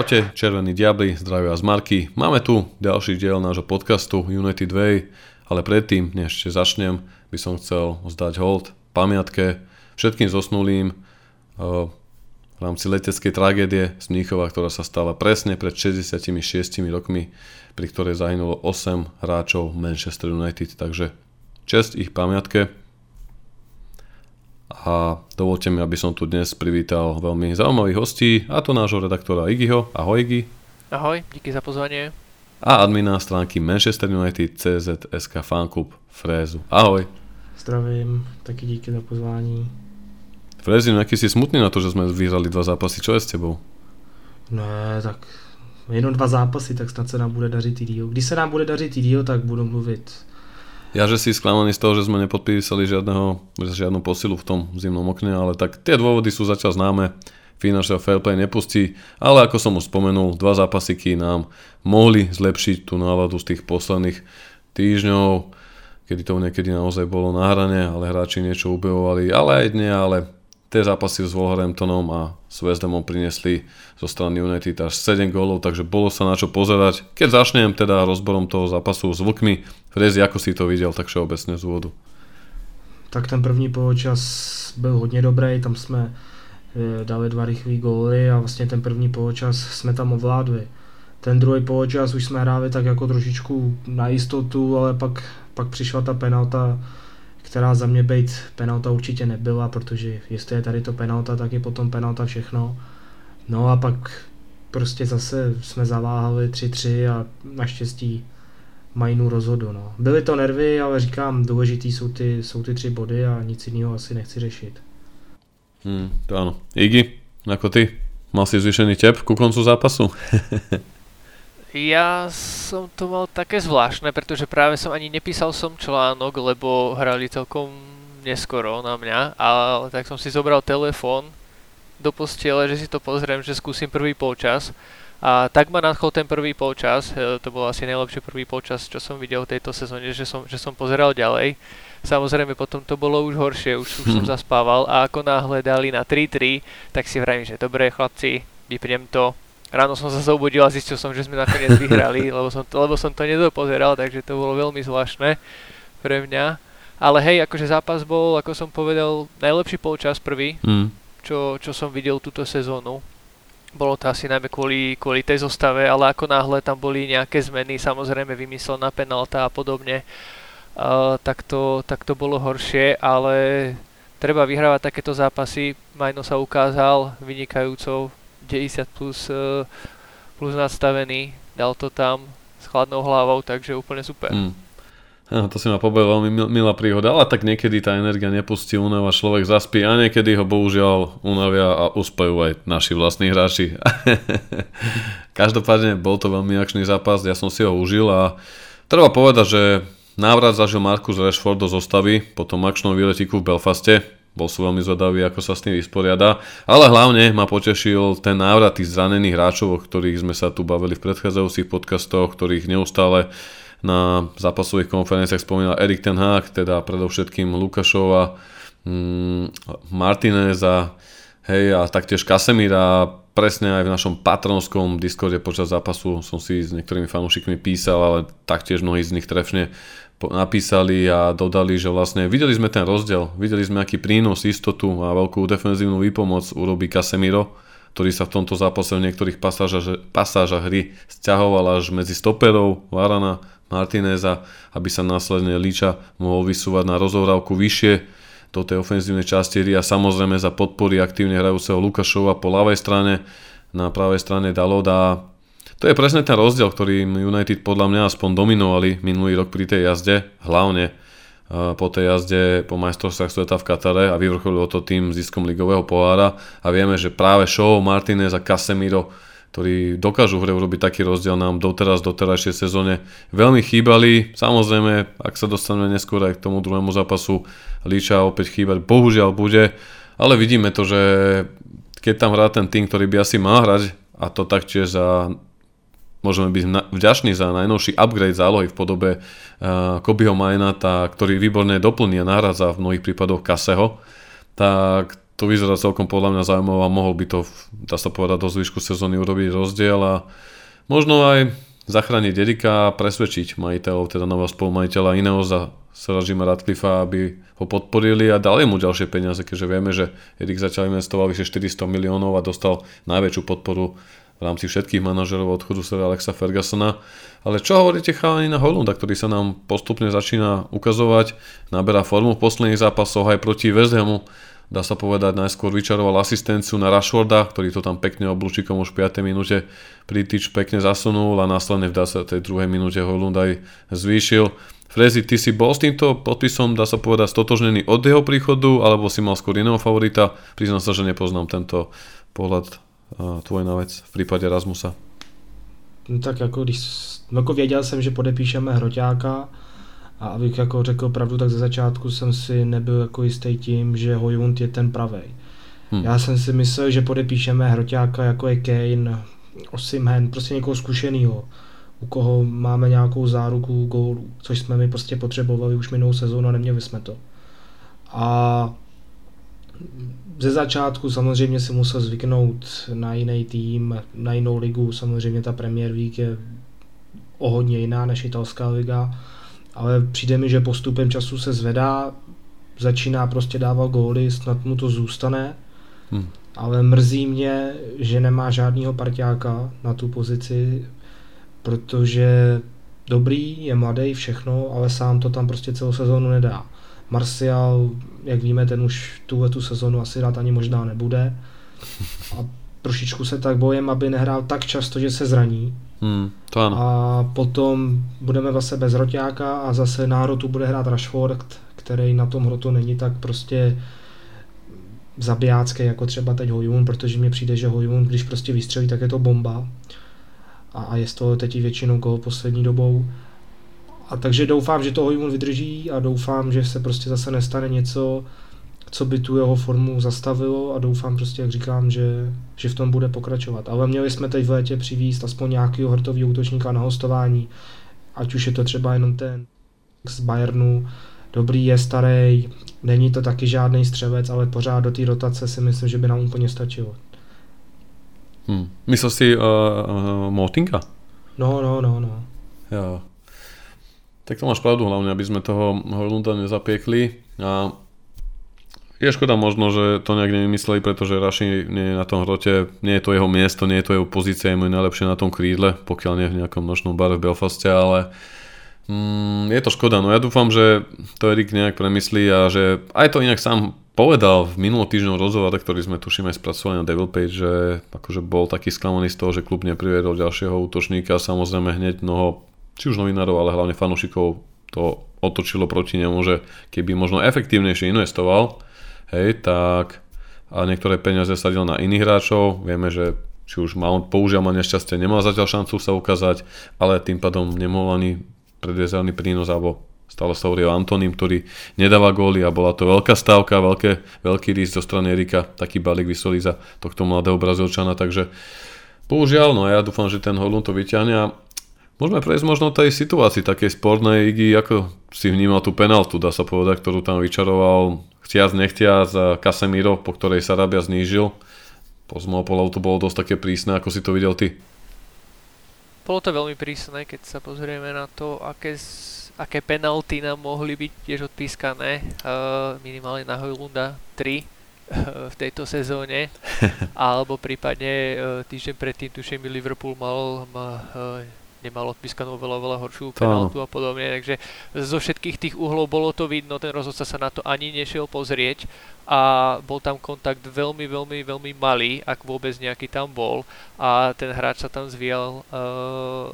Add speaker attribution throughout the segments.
Speaker 1: Čaute, červení diabli, zdravia z Marky. Máme tu ďalší diel nášho podcastu United Way, ale predtým, než ešte začnem, by som chcel zdať hold pamiatke všetkým zosnulým eh, v rámci leteckej tragédie z Mníchova, ktorá sa stala presne pred 66 rokmi, pri ktorej zahynulo 8 hráčov Manchester United. Takže čest ich pamiatke a dovolte mi, aby som tu dnes privítal veľmi zaujímavých hostí, a to nášho redaktora Igiho. Ahoj Igi.
Speaker 2: Ahoj, díky za pozvanie.
Speaker 1: A admina stránky Manchester United CZSK Fanklub Frézu. Ahoj.
Speaker 3: Zdravím, taky díky za pozvání.
Speaker 1: Frézi, jaký si smutný na to, že jsme vyhrali dva zápasy, čo je s tebou?
Speaker 3: Ne, tak jenom dva zápasy, tak snad se nám bude dařit i díl. Když se nám bude dařit i díl, tak budu mluvit
Speaker 1: ja, že si sklamaný z toho, že sme nepodpísali žiadneho, žiadnu posilu v tom zimnom okne, ale tak tie dôvody sú začas známe. Financial Fair Play nepustí, ale ako som už spomenul, dva zápasiky nám mohli zlepšiť tú náladu z tých posledných týždňov, kedy to niekedy naozaj bolo na hrane, ale hráči niečo ubejovali, ale aj dne, ale Tie zápasy s Wolverhamptonom a s West Hamom priniesli zo strany United až 7 gólov, takže bolo sa na čo pozerať. Keď začnem teda rozborom toho zápasu s Vlkmi, Frezi, ako si to viděl, tak všeobecně z úvodu?
Speaker 3: Tak ten první poločas byl hodně dobrý, tam jsme eh, dali dva rychlé góly a vlastně ten první poločas jsme tam ovládli. Ten druhý poločas už jsme hráli tak jako trošičku na jistotu, ale pak, pak přišla ta penalta, která za mě být penalta určitě nebyla, protože jestli je tady to penalta, tak je potom penalta všechno. No a pak prostě zase jsme zaváhali 3-3 a naštěstí Majnu rozhodu. No. Byly to nervy, ale říkám, důležitý jsou ty, jsou ty tři body a nic jiného asi nechci řešit.
Speaker 1: Hmm, to ano. Igi, jako ty? Mal si zvýšený tep ku koncu zápasu?
Speaker 2: Ja som to mal také zvláštne, pretože práve som ani nepísal som článok, lebo hrali celkom neskoro na mňa, ale tak som si zobral telefón do postele, že si to pozriem, že skúsim prvý polčas. A tak ma nadchol ten prvý polčas, e, to bol asi najlepší prvý polčas, čo som videl v tejto sezóne, že som, že som pozeral ďalej. Samozrejme potom to bolo už horšie, už, už som zaspával a ako náhle dali na 3-3, tak si vravím, že dobre chlapci, vypnem to, Ráno som sa zobudil a zistil som, že sme nakoniec vyhrali, lebo som, to, lebo som to nedopozeral, takže to bolo veľmi zvláštne pre mňa. Ale hej, akože zápas bol, ako som povedal, najlepší polčas prvý, mm. čo, čo som videl túto sezónu. Bolo to asi najmä kvôli, kvôli tej zostave, ale ako náhle tam boli nejaké zmeny, samozrejme vymysel na penalta a podobne, uh, tak, to, tak to bolo horšie, ale treba vyhrávať takéto zápasy. Majno sa ukázal vynikajúcou 90 plus, eh, plus nastavený, dal to tam s chladnou hlavou, takže úplne super. Mm.
Speaker 1: Ja, to si ma pobavil veľmi milá príhoda, ale tak niekedy tá energia nepustí, unava človek zaspí a niekedy ho bohužiaľ unavia a uspajú aj naši vlastní hráči. Každopádne bol to veľmi akčný zápas, ja som si ho užil a treba povedať, že návrat zažil Markus Rashford do zostavy po tom akčnom výletiku v Belfaste, bol som veľmi zvedavý, ako sa s tým vysporiada. Ale hlavne ma potešil ten návrat tých zranených hráčov, o ktorých sme sa tu bavili v predchádzajúcich podcastoch, ktorých neustále na zápasových konferenciách spomínal Erik Ten Hag, teda predovšetkým Lukašova, mm, Martinez a, hej, a taktiež Kasemira. Presne aj v našom patronskom Discorde počas zápasu som si s niektorými fanúšikmi písal, ale taktiež mnohí z nich trefne napísali a dodali, že vlastne videli sme ten rozdiel, videli sme aký prínos, istotu a veľkú defenzívnu výpomoc urobí Casemiro, ktorý sa v tomto zápase v niektorých pasážach, pasážach hry stiahoval až medzi stoperov Varana, Martineza, aby sa následne Líča mohol vysúvať na rozohrávku vyššie do tej ofenzívnej časti hry a samozrejme za podpory aktívne hrajúceho Lukašova po ľavej strane, na pravej strane Daloda to je presne ten rozdiel, ktorý United podľa mňa aspoň dominovali minulý rok pri tej jazde, hlavne po tej jazde po majstrovstvách sveta v Katare a vyvrcholilo to tým ziskom ligového pohára a vieme, že práve Shaw, Martinez a Casemiro ktorí dokážu v hre urobiť taký rozdiel nám doteraz, doterajšej sezóne veľmi chýbali. Samozrejme, ak sa dostaneme neskôr aj k tomu druhému zápasu, Líča opäť chýbať, bohužiaľ bude, ale vidíme to, že keď tam hrá ten tým, ktorý by asi mal hrať, a to taktiež za môžeme byť vďační za najnovší upgrade zálohy v podobe uh, Kobyho Majnata, ktorý výborne doplní a nahradza v mnohých prípadoch Kaseho, tak to vyzerá celkom podľa mňa zaujímavé a mohol by to, dá sa povedať, do zvyšku sezóny urobiť rozdiel a možno aj zachrániť Erika a presvedčiť majiteľov, teda nového spolumajiteľa iného za Sir Jima Radcliffe, aby ho podporili a dali mu ďalšie peniaze, keďže vieme, že Erik zatiaľ investoval vyše 400 miliónov a dostal najväčšiu podporu v rámci všetkých manažerov odchodu Sir Alexa Fergusona. Ale čo hovoríte chalani na Holunda, ktorý sa nám postupne začína ukazovať, naberá formu v posledných zápasoch aj proti West Hamu, dá sa povedať, najskôr vyčaroval asistenciu na Rashforda, ktorý to tam pekne oblúčikom už v 5. minúte tyč pekne zasunul a následne v 22. minúte Hojlund aj zvýšil. Frezi, ty si bol s týmto podpisom, dá sa povedať, stotožnený od jeho príchodu, alebo si mal skôr iného favorita? Priznám sa, že nepoznám tento pohľad tvoj na vec v prípade Rasmusa.
Speaker 3: No tak jako když, jako věděl jsem, že podepíšeme Hroťáka, a abych jako řekl pravdu, tak ze začátku jsem si nebyl jako jistý tím, že Hojund je ten pravej. Hmm. Já jsem si myslel, že podepíšeme hroťáka jako je Kane, Osimhen, prostě někoho zkušeného, u koho máme nějakou záruku gólů, což jsme my prostě potřebovali už minulou sezónu a neměli jsme to. A ze začátku samozřejmě si musel zvyknout na jiný tým, na jinou ligu, samozřejmě ta Premier League je o hodně jiná než italská liga, ale přijde mi, že postupem času se zvedá, začíná prostě dávat góly, snad mu to zůstane, hmm. ale mrzí mě, že nemá žádného parťáka na tu pozici, protože dobrý, je mladý, všechno, ale sám to tam prostě celou sezónu nedá. Martial, jak víme, ten už tuhle tu sezonu asi rád ani možná nebude. A trošičku se tak bojím, aby nehrál tak často, že se zraní.
Speaker 1: Hmm, to ano.
Speaker 3: A potom budeme zase bez Roťáka a zase na hrotu bude hrát Rashford, který na tom hrotu není tak prostě zabijácký jako třeba teď Hojun, protože mi přijde, že Hojun, když prostě vystřelí, tak je to bomba. A, a je z toho teď většinou gol poslední dobou. A takže doufám, že to Hojun vydrží a doufám, že se prostě zase nestane něco, co by tu jeho formu zastavilo a doufám prostě, jak říkám, že, že v tom bude pokračovat. Ale měli jsme teď v létě přivízt aspoň nějakého hrtového útočníka na hostování, ať už je to třeba jenom ten z Bayernu, dobrý je starý, není to taky žádný střevec, ale pořád do té rotace si myslím, že by nám úplně stačilo.
Speaker 1: Hmm. Myslel si uh, uh, Motinka?
Speaker 3: No, no, no, no.
Speaker 1: Jo. Tak to máš pravdu, hlavne, aby sme toho Hojlunda nezapiekli. A je škoda možno, že to nejak nevymysleli, pretože Raši nie je na tom hrote, nie je to jeho miesto, nie je to jeho pozícia, je mu najlepšie na tom krídle, pokiaľ nie v nejakom nočnom bare v Belfaste, ale mm, je to škoda. No ja dúfam, že to Erik nejak premyslí a že aj to inak sám povedal v minulý týždňov rozhovore, ktorý sme tuším aj spracovali na Devil Page, že akože bol taký sklamaný z toho, že klub nepriviedol ďalšieho útočníka, samozrejme hneď mnoho, či už novinárov, ale hlavne fanúšikov to otočilo proti nemu, že keby možno efektívnejšie investoval, hej, tak a niektoré peniaze sadil na iných hráčov. Vieme, že či už mal, použiaľ ma nešťastie, nemal zatiaľ šancu sa ukázať, ale tým pádom nemohol ani predviezať prínos, alebo stále sa hovorí o Antonim, ktorý nedáva góly a bola to veľká stávka, veľké, veľký rýs zo strany Erika, taký balík vysoli za tohto mladého Brazílčana, takže použiaľ, no a ja dúfam, že ten Holund to vyťahne a môžeme prejsť možno tej situácii takej spornej Igi, ako si vnímal tú penaltu, dá sa povedať, ktorú tam vyčaroval chtiac nechtiac Casemiro, po ktorej sa Rabia znížil. Po z môjho pohľadu to bolo dosť také prísne, ako si to videl ty.
Speaker 2: Bolo to veľmi prísne, keď sa pozrieme na to, aké, aké penalty nám mohli byť tiež odpískané. Uh, minimálne na Hojlunda 3 uh, v tejto sezóne. Alebo prípadne uh, týždeň predtým, tuším, Liverpool mal, mal uh, nemal odpískanú veľa, veľa horšiu penaltu a podobne, takže zo všetkých tých uhlov bolo to vidno, ten rozhodca sa na to ani nešiel pozrieť a bol tam kontakt veľmi, veľmi, veľmi malý, ak vôbec nejaký tam bol a ten hráč sa tam zvial uh,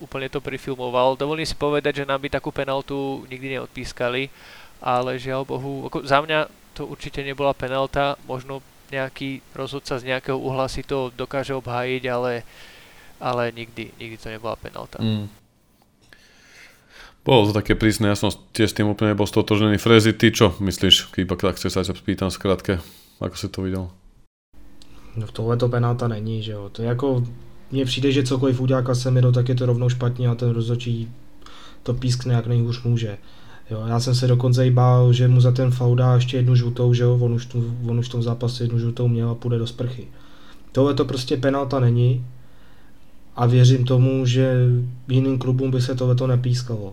Speaker 2: úplne to prifilmoval. Dovolím si povedať, že nám by takú penaltu nikdy neodpískali, ale žiaľ Bohu, ako za mňa to určite nebola penalta, možno nejaký rozhodca z nejakého uhla si to dokáže obhájiť, ale ale nikdy, nikdy to nebola penalta. Mm.
Speaker 1: Bolo to také prísne, ja som tiež s tým úplne bol stotožený. Frezy, ty čo myslíš, iba tak chceš sa spýtam skrátke, ako si to videl?
Speaker 3: No v tohle to penalta není, že jo. To je jako, mně přijde, že cokoliv udělá Casemiro, tak je to rovnou špatně a ten rozhodčí to pískne jak nejhůř může. Jo, já jsem se dokonce i bál, že mu za ten faul dá ještě jednu žlutou, že jo, on už, tu, on už v tom zápase jednu žlutou měl a půjde do sprchy. Tohle to prostě penalta není a věřím tomu, že jiným klubům by se tohleto nepískalo.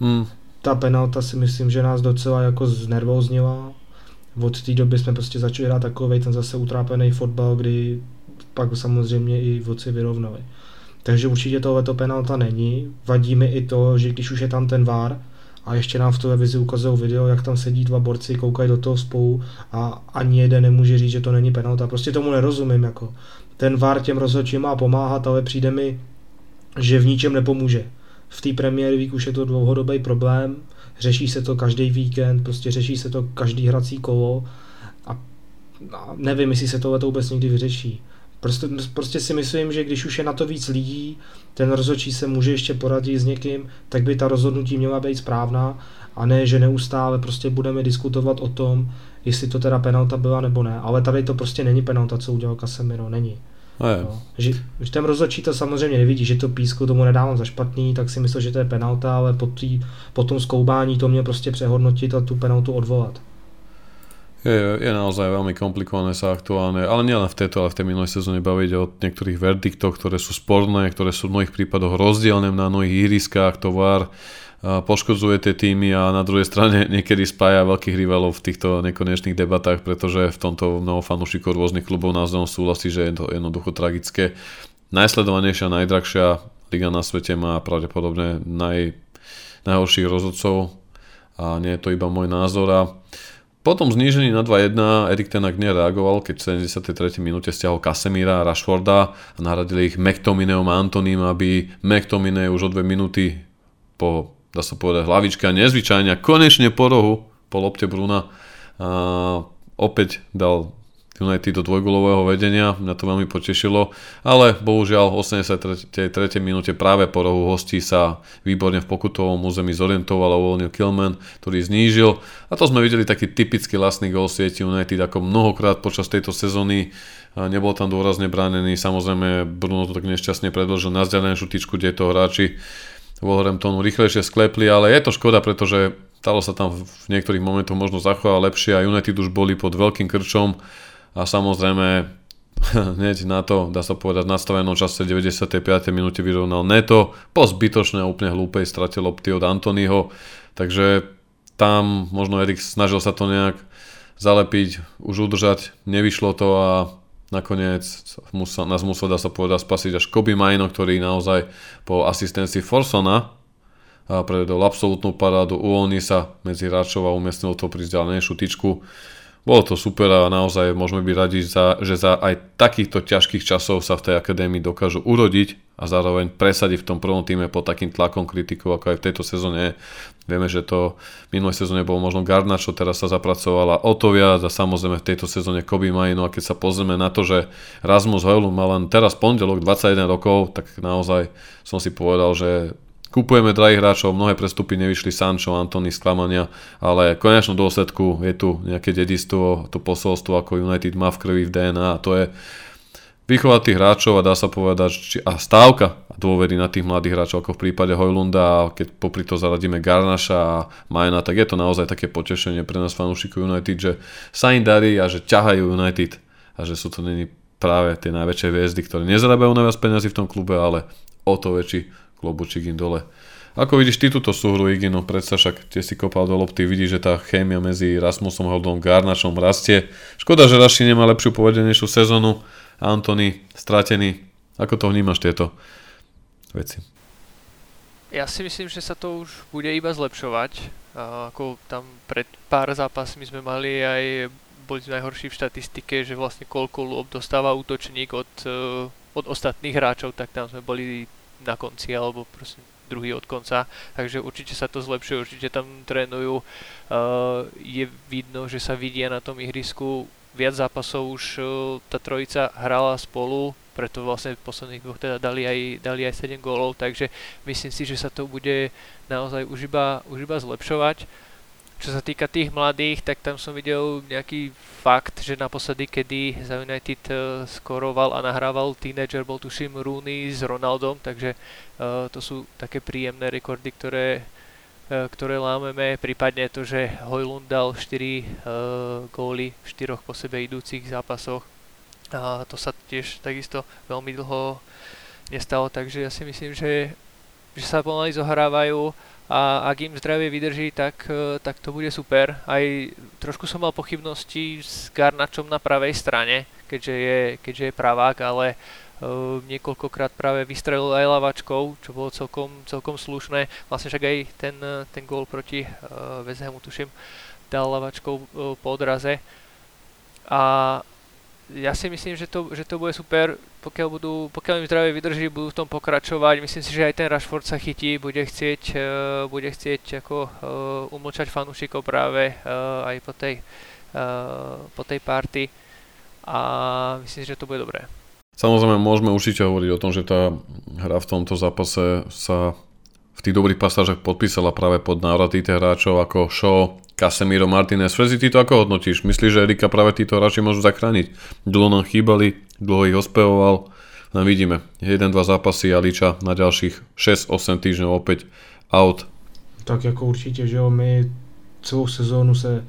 Speaker 3: Hmm. Ta penalta si myslím, že nás docela jako znervoznila. Od té doby jsme prostě začali hrát takový ten zase utrápený fotbal, kdy pak samozřejmě i voci vyrovnali. Takže určitě tohleto penalta není. Vadí mi i to, že když už je tam ten VAR, a ještě nám v televizi ukazují video, jak tam sedí dva borci, koukají do toho spolu a ani jeden nemůže říct, že to není penalta. Prostě tomu nerozumím. Jako. Ten VAR těm rozhodčím má pomáhat, ale přijde mi, že v ničem nepomůže. V té Premier League už je to dlouhodobý problém, řeší se to každý víkend, prostě řeší se to každý hrací kolo a, a nevím, jestli se tohle to vůbec někdy vyřeší. Prostě, prostě si myslím, že když už je na to víc lidí, ten rozhodčí se může ještě poradit s někým, tak by ta rozhodnutí měla být správná a ne, že neustále prostě budeme diskutovat o tom, jestli to teda penalta byla nebo ne. Ale tady to prostě není penalta, co udělal Casemiro, není. No, že, když ten rozhodčí to samozřejmě nevidí, že to písku tomu nedávám za špatný, tak si myslel, že to je penalta, ale po, tý, po tom skoubání to mě prostě přehodnotit a tu penaltu odvolat.
Speaker 1: Je, je naozaj veľmi komplikované sa aktuálne, ale nielen v tejto, ale v tej minulej sezóne baviť o niektorých verdiktoch, ktoré sú sporné, ktoré sú v mnohých prípadoch rozdielne na mnohých ihriskách, tovar poškodzuje tie týmy a na druhej strane niekedy spája veľkých rivalov v týchto nekonečných debatách, pretože v tomto mnoho fanúšikov rôznych klubov názvom súhlasí, že je to jednoducho tragické. Najsledovanejšia, najdrahšia liga na svete má pravdepodobne naj, najhorších rozhodcov a nie je to iba môj názor a po znížení na 2-1 Erik Tenak nereagoval, keď v 73. minúte stiahol Casemira a Rashforda a nahradili ich McTominayom a Antoním, aby McTominay už o dve minúty po, dá sa povedať, hlavička nezvyčajne. Konečne po rohu, po lopte Bruna a opäť dal United do dvojgulového vedenia, mňa to veľmi potešilo, ale bohužiaľ v 83. minúte práve po rohu hostí sa výborne v pokutovom území zorientoval a uvoľnil Kilman, ktorý znížil. A to sme videli taký typický vlastný gol sieti United ako mnohokrát počas tejto sezóny. Nebol tam dôrazne bránený, samozrejme Bruno to tak nešťastne predložil na vzdialenú šutičku, kde to hráči Wolverhamptonu rýchlejšie sklepli, ale je to škoda, pretože stalo sa tam v niektorých momentoch možno zachovať lepšie a United už boli pod veľkým krčom a samozrejme hneď na to, dá sa povedať, v nastavenom čase 95. minúte vyrovnal Neto, po zbytočnej úplne hlúpej strate lopty od Antonyho, takže tam možno Erik snažil sa to nejak zalepiť, už udržať, nevyšlo to a nakoniec musel, nás musel, dá sa povedať, spasiť až Kobe Majno, ktorý naozaj po asistencii Forsona predvedol absolútnu parádu, uvoľní sa medzi hráčov a umiestnil to pri vzdialenejšiu tyčku bolo to super a naozaj môžeme byť radi, za, že za aj takýchto ťažkých časov sa v tej akadémii dokážu urodiť a zároveň presadiť v tom prvom týme pod takým tlakom kritikov, ako aj v tejto sezóne. Vieme, že to v minulej sezóne bolo možno Garnačo, teraz sa zapracovala o to viac a samozrejme v tejto sezóne Kobe Majino a keď sa pozrieme na to, že Rasmus Hojlund mal len teraz pondelok 21 rokov, tak naozaj som si povedal, že Kupujeme drahých hráčov, mnohé prestupy nevyšli Sancho, Antony sklamania, ale v konečnom dôsledku je tu nejaké dedistvo, to posolstvo, ako United má v krvi v DNA a to je vychovať tých hráčov a dá sa povedať, či, a stávka dôvery na tých mladých hráčov, ako v prípade Hojlunda a keď popri to zaradíme Garnaša a Majna, tak je to naozaj také potešenie pre nás fanúšikov United, že sa im darí a že ťahajú United a že sú to není práve tie najväčšie hviezdy, ktoré nezarábajú najviac peniazy v tom klube, ale o to väčší klobučík im dole. Ako vidíš ty túto súhru Igino, predsa však tie si kopal do lopty, vidíš, že tá chémia medzi Rasmusom Holdom a Garnašom rastie. Škoda, že Raši nemá lepšiu povedenejšiu sezónu. Antony stratený. Ako to vnímaš tieto veci?
Speaker 2: Ja si myslím, že sa to už bude iba zlepšovať. A ako tam pred pár zápasmi sme mali aj boli najhorší v štatistike, že vlastne koľko lôb dostáva útočník od, eh, od ostatných hráčov, tak tam sme boli na konci alebo proste druhý od konca, takže určite sa to zlepšuje, určite tam trénujú, uh, je vidno, že sa vidia na tom ihrisku, viac zápasov už uh, tá trojica hrala spolu, preto vlastne v posledných dvoch teda dali aj, dali aj 7 gólov, takže myslím si, že sa to bude naozaj už iba, už iba zlepšovať. Čo sa týka tých mladých, tak tam som videl nejaký fakt, že naposledy, kedy za United uh, skoroval a nahrával teenager, bol tuším Rooney s Ronaldom, takže uh, to sú také príjemné rekordy, ktoré ktoré lámeme, prípadne to, že Hojlund dal 4 uh, góly v 4 po sebe idúcich zápasoch. A to sa tiež takisto veľmi dlho nestalo, takže ja si myslím, že, že sa pomaly zohrávajú a ak im zdravie vydrží, tak, e, tak to bude super. Aj trošku som mal pochybnosti s Garnačom na pravej strane, keďže je, keďže je pravák, ale uh, niekoľkokrát práve vystrelil aj lavačkou, čo bolo celkom, celkom slušné. Vlastne však aj ten, ten gól proti uh, West Hamu, tuším, dal lavačkou uh, po odraze. A ja si myslím, že to, že to bude super, pokiaľ, budú, pokiaľ im zdravie vydrží, budú v tom pokračovať. Myslím si, že aj ten Rashford sa chytí, bude chcieť, uh, bude chcieť ako uh, umlčať fanúšikov práve uh, aj po tej, uh, po tej party a myslím si, že to bude dobré.
Speaker 1: Samozrejme, môžeme určite hovoriť o tom, že tá hra v tomto zápase sa v tých dobrých pasážach podpísala práve pod návraty tých hráčov ako Shaw, Casemiro Martinez. Frezi, ty to ako hodnotíš? Myslíš, že Erika práve títo hráči môžu zachrániť? Dlho nám chýbali, dlho ich ospevoval. No vidíme, 1-2 zápasy a Liča na ďalších 6-8 týždňov opäť out.
Speaker 3: Tak jako určitě, že jo, my celou sezónu se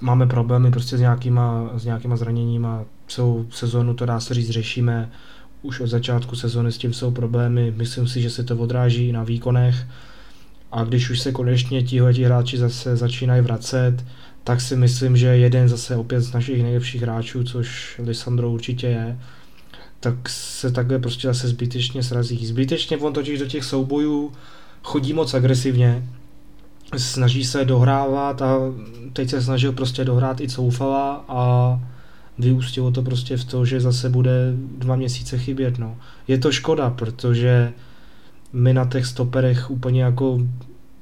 Speaker 3: máme problémy prostě s nějakýma, s nějakýma zraněníma, celou sezónu to dá se říct řešíme, už od začátku sezóny s tím jsou problémy, myslím si, že se to odráží na výkonech, a když už se konečně tihle hráči zase začínají vracet, tak si myslím, že jeden zase opět z našich nejlepších hráčů, což Lisandro určitě je, tak se takhle prostě zase zbytečně srazí. Zbytečně on totiž do těch soubojů chodí moc agresivně, snaží se dohrávat a teď se snažil prostě dohrát i Coufala a vyústilo to prostě v to, že zase bude dva měsíce chybět. No. Je to škoda, protože my na těch stoperech úplně jako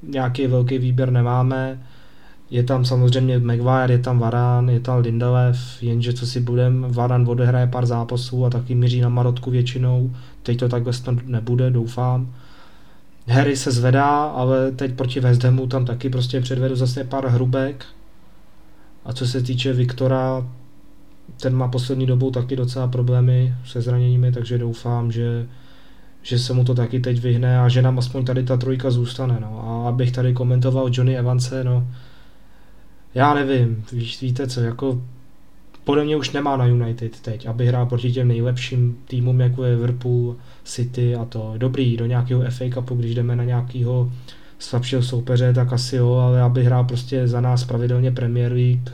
Speaker 3: nějaký velký výběr nemáme. Je tam samozřejmě Maguire, je tam Varán, je tam Lindelef, jenže co si budem, Varán odehraje pár zápasů a taky míří na Marotku většinou. Teď to takhle snad nebude, doufám. Harry se zvedá, ale teď proti West Hamu tam taky prostě předvedu zase pár hrubek. A co se týče Viktora, ten má poslední dobou taky docela problémy se zraněními, takže doufám, že že se mu to taky teď vyhne a že nám aspoň tady ta trojka zůstane. No. A abych tady komentoval Johnny Evance, no já nevím, víš, víte co, jako podle mě už nemá na United teď, aby hrál proti těm nejlepším týmům, jako je Liverpool, City a to. Dobrý, do nějakého FA Cupu, když jdeme na nějakého slabšího soupeře, tak asi jo, ale aby hrál prostě za nás pravidelně Premier League,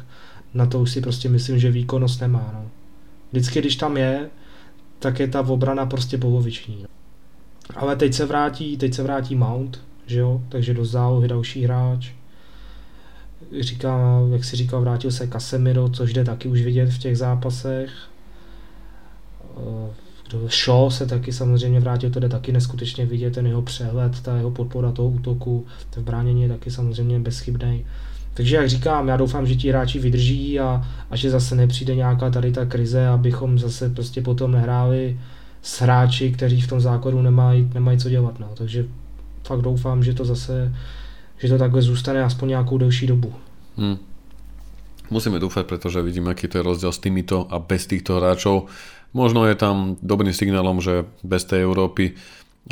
Speaker 3: na to už si prostě myslím, že výkonnost nemá. No. Vždycky, když tam je, tak je ta obrana prostě poloviční. No. Ale teď se vrátí, teď se vrátí Mount, že jo, takže do zálohy další hráč. Říká, jak si říkal, vrátil se Casemiro, což jde taky už vidět v těch zápasech. Eh, Shaw se taky samozřejmě vrátil, to jde taky neskutečně vidět, ten jeho přehled, ta jeho podpora toho útoku, v bránění je taky samozřejmě bezchybný. Takže jak říkám, já doufám, že ti hráči vydrží a, a že zase nepřijde nějaká tady ta krize, abychom zase prostě potom nehráli s hráči, kteří v tom základu nemají, nemají co dělat. No. Takže fakt doufám, že to zase, že to takhle zůstane aspoň nějakou delší dobu. Hmm.
Speaker 1: Musíme dúfať, pretože vidíme, aký to je rozdiel s týmito a bez týchto hráčov. Možno je tam dobrým signálom, že bez tej Európy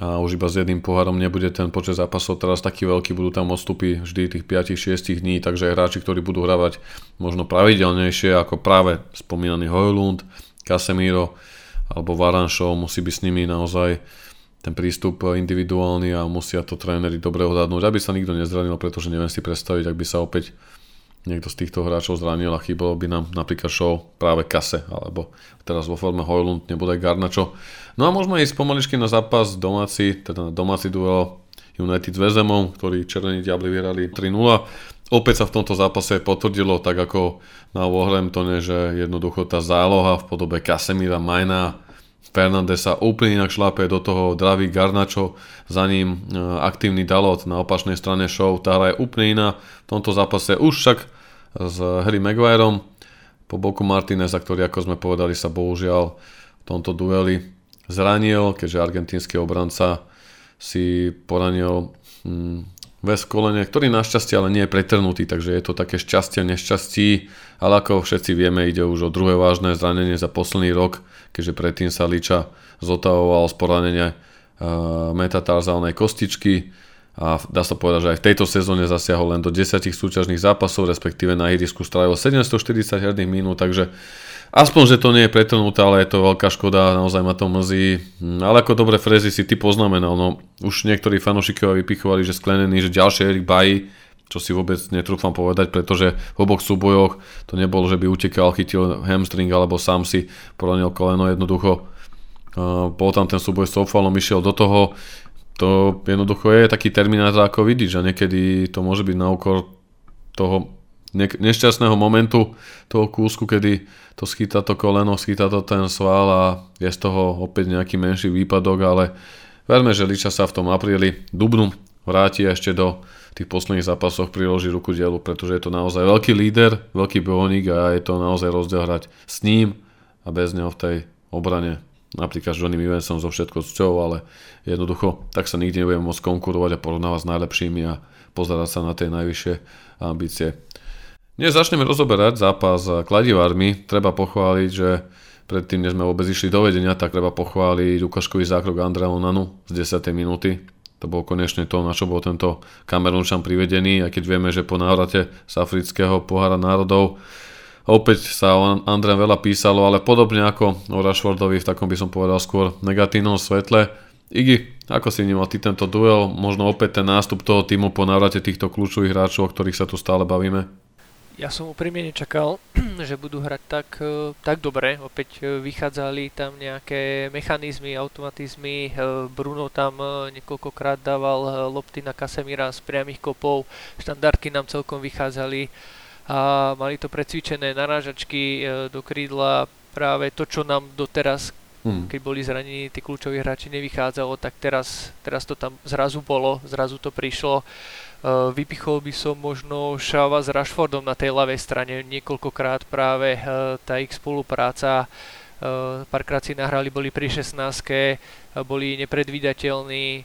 Speaker 1: a už iba s jedným pohárom nebude ten počet zápasov. Teraz taký veľký, budú tam odstupy vždy tých 5-6 dní, takže hráči, ktorí budú hravať možno pravidelnejšie, ako práve spomínaný Hojlund, Casemiro, alebo Varanšov, musí byť s nimi naozaj ten prístup individuálny a musia to tréneri dobre odhadnúť, aby sa nikto nezranil, pretože neviem si predstaviť, ak by sa opäť niekto z týchto hráčov zranil a chýbalo by nám napríklad show práve Kase, alebo teraz vo forme Hojlund nebude Garnačo. No a môžeme ísť pomaličky na zápas domáci, teda domáci duel United s Vezemom, ktorý Červení diabli vyhrali 3-0 opäť sa v tomto zápase potvrdilo, tak ako na Wolverhamptone, že jednoducho tá záloha v podobe Casemira, Majna, Fernandesa úplne inak šlápe do toho dravý Garnačo, za ním e, aktívny Dalot na opačnej strane show, tá hra je úplne iná. V tomto zápase už však s Harry Maguireom po boku Martineza, ktorý ako sme povedali sa bohužiaľ v tomto dueli zranil, keďže argentínsky obranca si poranil hm, väz kolene, ktorý našťastie ale nie je pretrnutý, takže je to také šťastie a nešťastí, ale ako všetci vieme, ide už o druhé vážne zranenie za posledný rok, keďže predtým sa Liča zotavoval z poranenia uh, metatarzálnej kostičky a dá sa povedať, že aj v tejto sezóne zasiahol len do 10 súťažných zápasov, respektíve na ihrisku strávil 740 herných minút, takže aspoň, že to nie je pretrnuté, ale je to veľká škoda, naozaj ma to mrzí. Hm, ale ako dobre Frezy si ty poznamenal, no už niektorí fanúšikovia vypichovali, že sklenený, že ďalší Erik Baji, čo si vôbec netrúfam povedať, pretože v oboch súbojoch to nebolo, že by utekal, chytil hamstring alebo sám si poranil koleno jednoducho. Uh, bol tam ten súboj s Sofalom, išiel do toho, to jednoducho je taký terminátor ako vidíš a niekedy to môže byť na úkor toho nešťastného momentu, toho kúsku, kedy to schytá to koleno, schytá to ten sval a je z toho opäť nejaký menší výpadok, ale verme, že Liča sa v tom apríli dubnu vráti ešte do tých posledných zápasoch priloží ruku dielu, pretože je to naozaj veľký líder, veľký bojovník a je to naozaj rozdiel hrať s ním a bez neho v tej obrane napríklad s Johnny Evansom so všetko cťou, ale jednoducho tak sa nikdy nebudeme môcť konkurovať a porovnávať s najlepšími a pozerať sa na tie najvyššie ambície. Dnes začneme rozoberať zápas kladivármi. Treba pochváliť, že predtým, než sme vôbec išli do vedenia, tak treba pochváliť Lukaškový zákrok Andrea Onanu z 10. minúty. To bolo konečne to, na čo bol tento Kamerunčan privedený, a keď vieme, že po návrate z afrického pohára národov Opäť sa o Andrej veľa písalo, ale podobne ako o Rashfordovi v takom by som povedal skôr negatívnom svetle. Igi, ako si vnímal ty tento duel, možno opäť ten nástup toho týmu po návrate týchto kľúčových hráčov, o ktorých sa tu stále bavíme?
Speaker 2: Ja som úprimne nečakal, že budú hrať tak, e, tak dobre. Opäť e, vychádzali tam nejaké mechanizmy, automatizmy. E, Bruno tam niekoľkokrát dával lopty na Kasemira z priamých kopov. Štandardky nám celkom vychádzali a mali to precvičené narážačky do krídla, práve to, čo nám doteraz, hmm. keď boli zranení tí kľúčoví hráči, nevychádzalo, tak teraz, teraz to tam zrazu bolo, zrazu to prišlo. Vypichol by som možno Šava s Rashfordom na tej ľavej strane niekoľkokrát práve e, tá ich spolupráca párkrát si nahrali, boli pri 16 boli nepredvídateľní. E,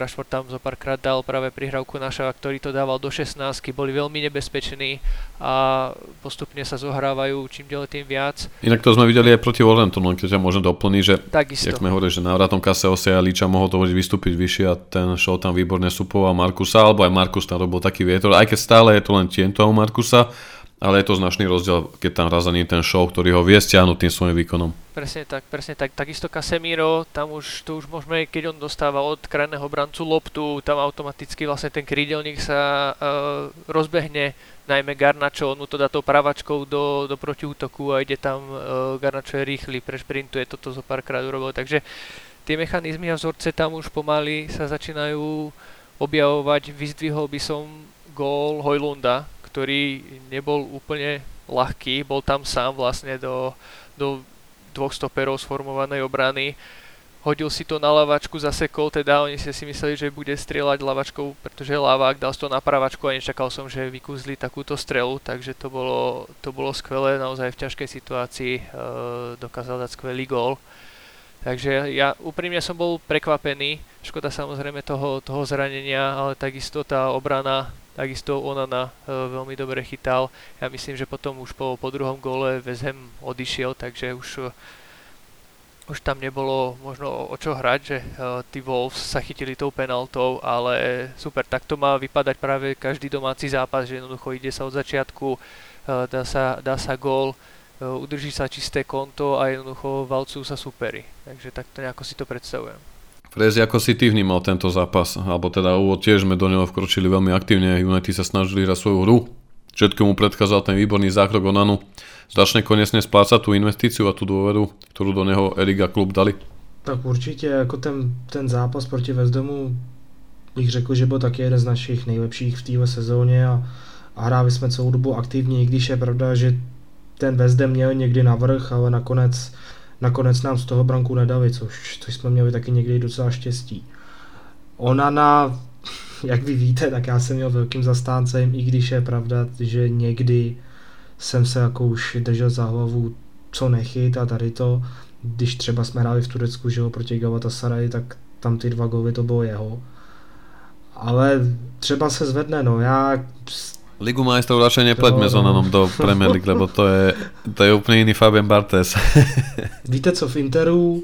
Speaker 2: Rashford tam zo párkrát dal práve prihrávku na Šava, ktorý to dával do 16 boli veľmi nebezpeční a postupne sa zohrávajú čím ďalej tým viac.
Speaker 1: Inak to sme videli aj proti Wolverhamptonu, keď ťa môžem doplniť, že
Speaker 2: Takisto.
Speaker 1: jak sme hovorili, že návratom Kaseose a Líča mohol to vystúpiť vyššie a ten show tam výborne supoval Markusa, alebo aj Markus tam robil taký vietor, aj keď stále je to len tieň toho Markusa, ale je to značný rozdiel, keď tam raz ten show, ktorý ho vie stiahnuť tým svojim výkonom.
Speaker 2: Presne tak, presne tak. Takisto Casemiro, tam už, to už môžeme, keď on dostáva od krajného brancu loptu, tam automaticky vlastne ten krídelník sa uh, rozbehne, najmä Garnačo, on mu to dá tou pravačkou do, do protiútoku a ide tam, uh, Garnačo je rýchly, prešprintuje, toto zo párkrát urobil, takže tie mechanizmy a vzorce tam už pomaly sa začínajú objavovať, vyzdvihol by som gól Hojlunda, ktorý nebol úplne ľahký, bol tam sám vlastne do, do dvoch stoperov sformovanej obrany. Hodil si to na lavačku, zasekol, teda oni si mysleli, že bude strieľať lavačkou, pretože lavák, dal si to na pravačku a nečakal som, že vykúzli takúto strelu, takže to bolo, to bolo skvelé, naozaj v ťažkej situácii e, dokázal dať skvelý gól. Takže ja úprimne som bol prekvapený, škoda samozrejme toho, toho zranenia, ale takisto tá obrana Takisto Onana e, veľmi dobre chytal. Ja myslím, že potom už po, po druhom gole Vezhem odišiel, takže už, e, už tam nebolo možno o, čo hrať, že uh, tí Wolves sa chytili tou penaltou, ale super, takto má vypadať práve každý domáci zápas, že jednoducho ide sa od začiatku, uh, dá sa, dá sa gól, uh, udrží sa čisté konto a jednoducho valcujú sa superi. Takže takto nejako si to predstavujem.
Speaker 1: Prezi, ako si ty vnímal tento zápas? Alebo teda úvod tiež sme do neho vkročili veľmi aktívne. United sa snažili hrať svoju hru. Všetkému predkázal ten výborný zákrok Onanu. Začne konečne splácať tú investíciu a tú dôveru, ktorú do neho Erika klub dali?
Speaker 3: Tak určitě jako ten, ten zápas proti Vezdomu bych řekl, že byl taky jeden z našich nejlepších v téhle sezóně a, a hráli jsme celou dobu aktivně, i když je pravda, že ten Vezdem měl někdy navrh, ale nakonec Nakonec nám z toho branku nedali, což, což jsme měli taky někdy docela štěstí. Ona na, jak vy víte, tak já jsem měl velkým zastáncem, i když je pravda, že někdy jsem se jako už držel za hlavu, co nechyt a tady to. Když třeba jsme hráli v Turecku, že jo, proti Galatasaray, tak tam ty dva góly to bylo jeho. Ale třeba se zvedne, no já
Speaker 1: Ligu majstrov radšej nepleďme s Onanom do Premier League, lebo to je, to je úplne iný Fabian Bartes.
Speaker 3: Víte co, v Interu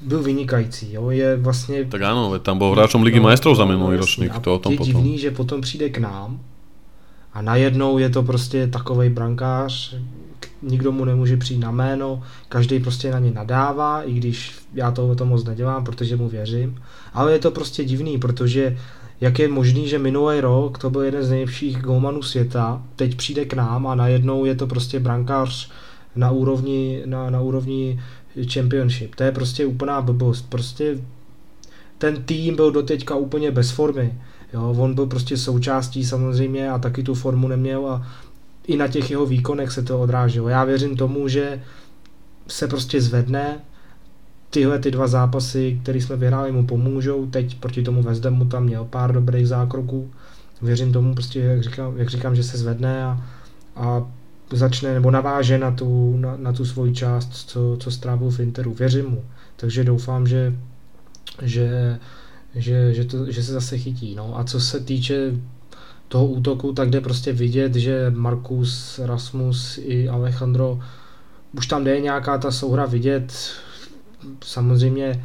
Speaker 3: byl vynikající, jo, je vlastně...
Speaker 1: Tak ano, tam byl hráčom Ligy no, majstrov za minulý no, ročník, to o tom
Speaker 3: je
Speaker 1: potom.
Speaker 3: divný, že potom přijde k nám a najednou je to prostě takovej brankář, nikdo mu nemůže přijít na jméno, každý prostě na ně nadává, i když já to, to moc nedělám, protože mu věřím, ale je to prostě divný, protože jak je možný, že minulý rok to byl jeden z nejlepších golmanů světa, teď přijde k nám a najednou je to prostě brankář na úrovni, na, na úrovni championship. To je prostě úplná blbost. Prostě ten tým byl doteďka úplně bez formy. Jo, on byl prostě součástí samozřejmě a taky tu formu neměl a i na těch jeho výkonech se to odráželo. Já věřím tomu, že se prostě zvedne, tyhle ty dva zápasy, které jsme vyhráli, mu pomůžou. Teď proti tomu Vezdemu tam měl pár dobrých zákroků. Věřím tomu, prostě, jak říkám, jak říkám že se zvedne a, a začne nebo naváže na tu, na, na tu svoji část, co, co strávil v Interu. Věřím mu. Takže doufám, že, že, že, že, to, že se zase chytí. No. A co se týče toho útoku, tak jde prostě vidět, že Markus, Rasmus i Alejandro už tam jde nějaká ta souhra vidět. Samozřejmě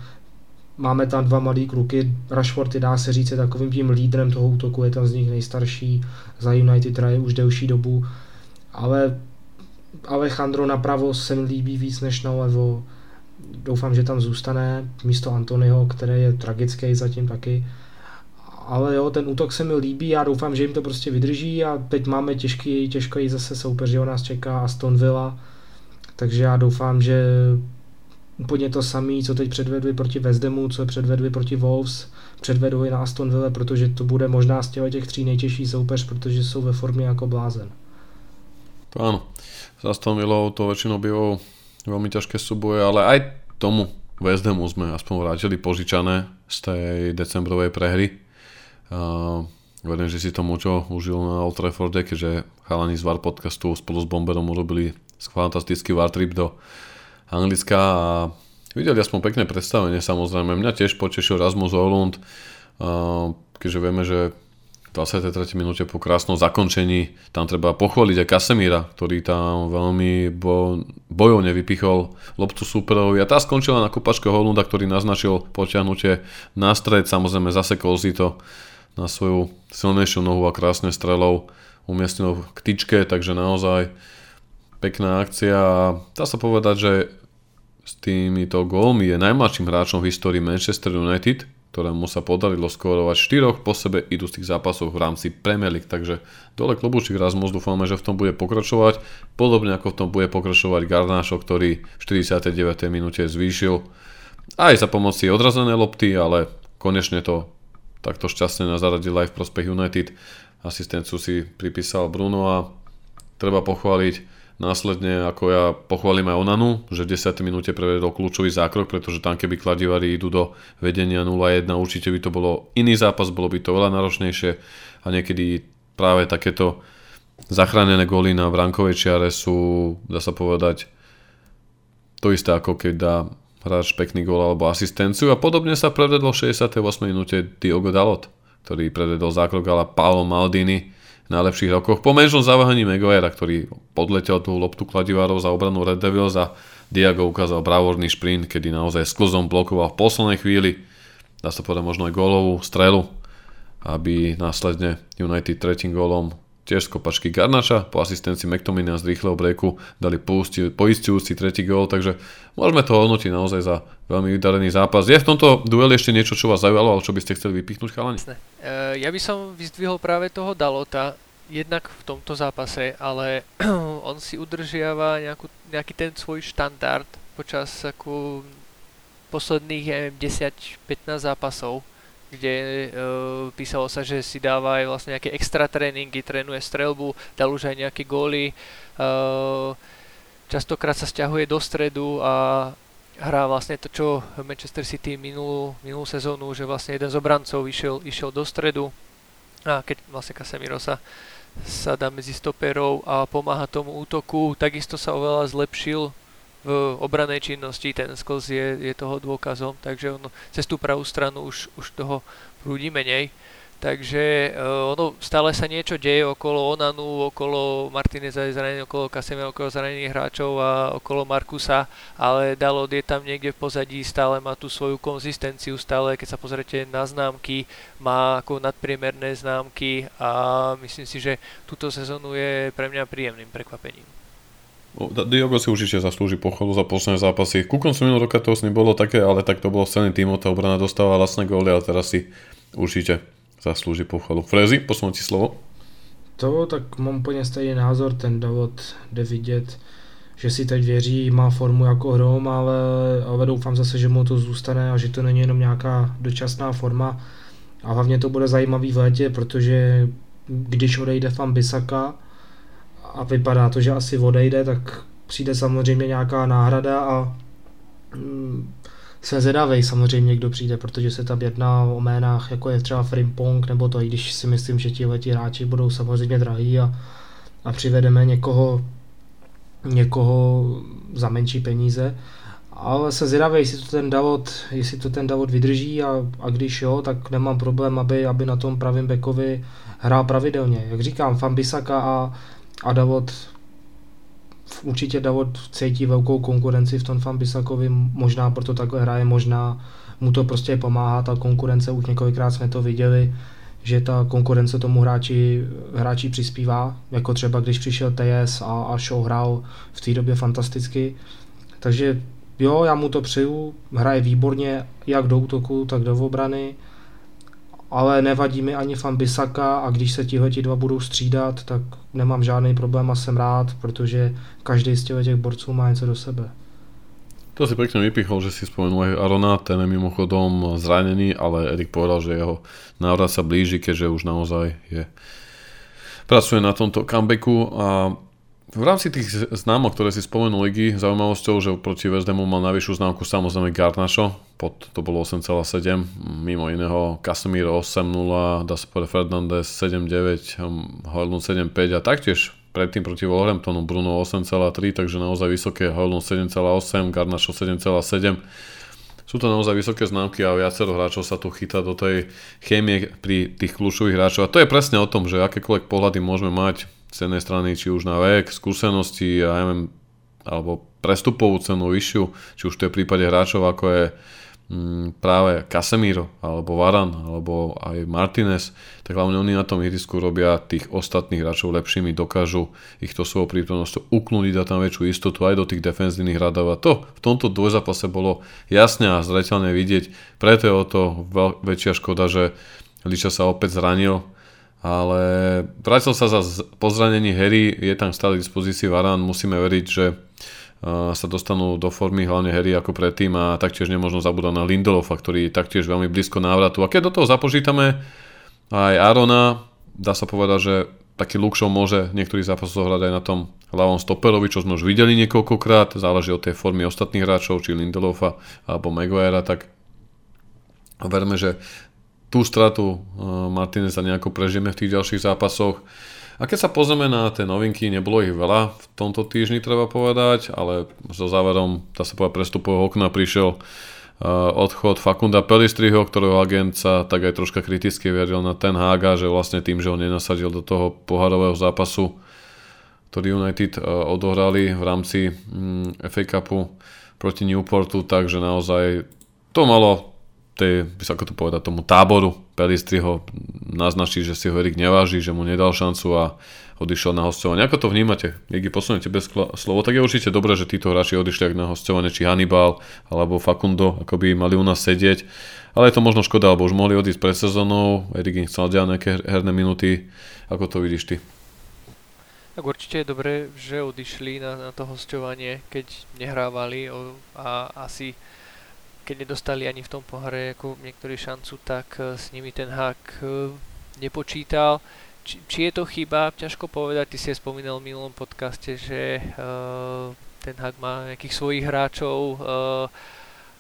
Speaker 3: máme tam dva mladý kluky, Rashford dá se říct takovým tím lídrem toho útoku, je tam z nich nejstarší, za United hraje už delší dobu, ale Alejandro napravo se mi líbí víc než na levo. Doufám, že tam zůstane místo Antonyho, který je tragický zatím taky. Ale jo, ten útok se mi líbí, já doufám, že jim to prostě vydrží. A teď máme těžký, těžký zase soupeř, že o nás čeká Aston Villa, takže já doufám, že úplně to samé, co teď předvedli proti Vezdemu, co předvedli proti Wolves, předvedou i na Aston Villa, protože to bude možná z těch tří nejtěžší soupeř, protože jsou ve formě jako blázen.
Speaker 1: To áno. S Aston Villou to väčšinou bývajú veľmi ťažké súboje, ale aj tomu West Hamu sme aspoň vrátili požičané z tej decembrovej prehry. Uh, verím, že si to Mučo užil na Old Trafforde, keďže chalani z VAR podcastu spolu s Bomberom urobili fantastický VAR trip do Anglicka a videli aspoň pekné predstavenie samozrejme. Mňa tiež potešil Rasmus Holund, uh, keďže vieme, že 23. minúte po krásnom zakončení. Tam treba pochváliť aj Kasemíra, ktorý tam veľmi bo, bojovne vypichol loptu superovi a tá skončila na kupačke Holunda, ktorý naznačil potiahnutie na stred, samozrejme zasekol si to na svoju silnejšiu nohu a krásne strelou umiestnil k tyčke, takže naozaj pekná akcia dá sa povedať, že s týmito gólmi je najmladším hráčom v histórii Manchester United, ktorému sa podarilo skórovať 4 po sebe idúcich zápasov v rámci Premier League. Takže dole klobúčik Rasmus, dúfame, že v tom bude pokračovať. Podobne ako v tom bude pokračovať Garnášo, ktorý v 49. minúte zvýšil aj za pomoci odrazené lopty, ale konečne to takto šťastne zaradil aj v prospech United. Asistenciu si pripísal Bruno a treba pochváliť Následne, ako ja pochválim aj Onanu, že v 10. minúte prevedol kľúčový zákrok, pretože tam keby kladivari idú do vedenia 0-1, určite by to bolo iný zápas, bolo by to veľa náročnejšie a niekedy práve takéto zachránené góly na brankovej čiare sú, dá sa povedať, to isté ako keď dá hráč pekný gól alebo asistenciu a podobne sa prevedol v 68. minúte Diogo Dalot, ktorý prevedol zákrok ale Paolo Maldini najlepších rokoch. Po menšom zaváhaní Maguire, ktorý podletel tú loptu kladivárov za obranu Red Devils a Diago ukázal bravorný šprint, kedy naozaj sklzom blokoval v poslednej chvíli, dá sa povedať možno aj gólovú strelu, aby následne United tretím gólom tiež z kopačky Garnača, po asistencii McTominaya z rýchleho breaku dali poistujúci tretí gól, takže môžeme to hodnotiť naozaj za veľmi vydarený zápas. Je v tomto dueli ešte niečo, čo vás zaujalo, ale čo by ste chceli vypichnúť, chalani?
Speaker 2: Uh, ja by som vyzdvihol práve toho Dalota, jednak v tomto zápase, ale on si udržiava nejakú, nejaký ten svoj štandard počas ako posledných 10-15 zápasov kde uh, písalo sa, že si dáva aj vlastne nejaké extra tréningy, trénuje strelbu, dal už aj nejaké góly, uh, častokrát sa stiahuje do stredu a hrá vlastne to, čo Manchester City minulú, minulú sezónu, že vlastne jeden z obrancov išiel, išiel do stredu. A keď vlastne Casemiro sa, sa dá medzi stoperov a pomáha tomu útoku, takisto sa oveľa zlepšil v obranej činnosti, ten sklz je, je toho dôkazom, takže on cez tú pravú stranu už, už toho prúdi menej. Takže uh, ono stále sa niečo deje okolo Onanu, okolo Martineza je zranený, okolo Casemiro, okolo zranených hráčov a okolo Markusa, ale Dalot je tam niekde v pozadí, stále má tú svoju konzistenciu, stále keď sa pozrete na známky, má ako nadpriemerné známky a myslím si, že túto sezónu je pre mňa príjemným prekvapením.
Speaker 1: Diogo si určite zaslúži pochvalu za posledné zápasy. Ku koncu minulého roka to s také, ale tak to bolo s celým týmom, tá obrana dostávala vlastné góly a teraz si určite zaslúži pochvalu. Frezi, posunú ti slovo.
Speaker 3: To, tak mám úplně stejný názor, ten Davod jde vidět, že si teď věří, má formu jako hrom, ale, ale doufám zase, že mu to zůstane a že to není jenom nějaká dočasná forma. A hlavně to bude zajímavý v létě, protože když odejde Fan Bisaka a vypadá to, že asi odejde, tak přijde samozřejmě nějaká náhrada a mm, jsem zvědavý samozřejmě, kdo přijde, protože se tam jedná o jménách, jako je třeba Frimpong, nebo to, i když si myslím, že ti hráči budou samozřejmě drahý a, a přivedeme někoho, někoho za menší peníze. Ale se zvědavý, jestli to ten Davod, jestli to ten Davod vydrží a, a když jo, tak nemám problém, aby, aby na tom pravém bekovi hrál pravidelně. Jak říkám, Fambisaka a, a Davod určitě Davod cítí velkou konkurenci v tom Fambisakovi, možná proto takhle hraje, možná mu to prostě pomáhá, ta konkurence, už několikrát jsme to viděli, že ta konkurence tomu hráči, hráči přispívá, jako třeba když přišel TS a, a Show hrál v té době fantasticky. Takže jo, já mu to přeju, hraje výborně jak do útoku, tak do obrany ale nevadí mi ani fan Bisaka a když se tihle dva budou střídat, tak nemám žádný problém a jsem rád, protože každý z těch borců má něco do sebe.
Speaker 1: To si pekne vypichol, že si spomenul aj Arona, ten je mimochodom zranený, ale Erik povedal, že jeho návrat sa blíži, keďže už naozaj je pracuje na tomto comebacku a v rámci tých známok, ktoré si spomenul Ligy, zaujímavosťou, že proti Hamu mal najvyššiu známku samozrejme Garnašo, pod, to bolo 8,7, mimo iného Casemiro 8,0, da sa povedať Fernandez 7,9, Hojlund 7,5 a taktiež predtým proti Wolverhamptonu Bruno 8,3, takže naozaj vysoké, Hojlund 7,8, Garnašo 7,7. Sú to naozaj vysoké známky a viacero hráčov sa tu chytá do tej chémie pri tých kľúčových hráčov. A to je presne o tom, že akékoľvek pohľady môžeme mať, z strany či už na vek, skúsenosti a ja neviem, alebo prestupovú cenu vyššiu, či už to je v prípade hráčov ako je mm, práve Casemiro, alebo Varan, alebo aj Martinez, tak hlavne oni na tom ihrisku robia tých ostatných hráčov lepšími, dokážu ich to svojou prítomnosťou uknúť, dať tam väčšiu istotu aj do tých defenzívnych radov a to v tomto dvojzápase bolo jasne a zreteľne vidieť, preto je o to väčšia škoda, že Liča sa opäť zranil, ale vrátil sa za pozranení Harry, je tam stále k dispozícii Varan, musíme veriť, že sa dostanú do formy hlavne Harry ako predtým a taktiež nemôžno zabúdať na Lindelofa, ktorý je taktiež veľmi blízko návratu. A keď do toho započítame aj Arona, dá sa povedať, že taký Luke môže niektorý zápas zohrať aj na tom hlavnom stoperovi, čo sme už videli niekoľkokrát, záleží od tej formy ostatných hráčov, či Lindelofa alebo Maguirea, tak verme, že tú stratu eh, Martineza nejako prežijeme v tých ďalších zápasoch. A keď sa pozrieme na tie novinky, nebolo ich veľa v tomto týždni, treba povedať, ale so záverom, dá sa povedať, prestupového okna prišiel uh, odchod Fakunda Pelistriho, ktorého agent sa tak aj troška kriticky vyjadril na ten Haga, že vlastne tým, že ho nenasadil do toho poharového zápasu, ktorý United uh, odohrali v rámci um, FA Cupu proti Newportu, takže naozaj to malo tej, ako to povedať, tomu táboru Pelistriho naznačí, že si ho Erik neváži, že mu nedal šancu a odišiel na hostovanie. Ako to vnímate? Keď posunete bez slovo, tak je určite dobré, že títo hráči odišli na hostovanie, či Hannibal alebo Facundo, ako by mali u nás sedieť. Ale je to možno škoda, lebo už mohli odísť pred sezónou, Erik im chcel ďať nejaké herné minuty. Ako to vidíš ty?
Speaker 2: Tak určite je dobré, že odišli na, na to hostovanie, keď nehrávali a asi keď nedostali ani v tom pohare ako niektorí šancu, tak eh, s nimi ten hák eh, nepočítal. Či, či je to chyba, ťažko povedať, ty si spomínal v minulom podcaste, že uh, ten hák má nejakých svojich hráčov uh,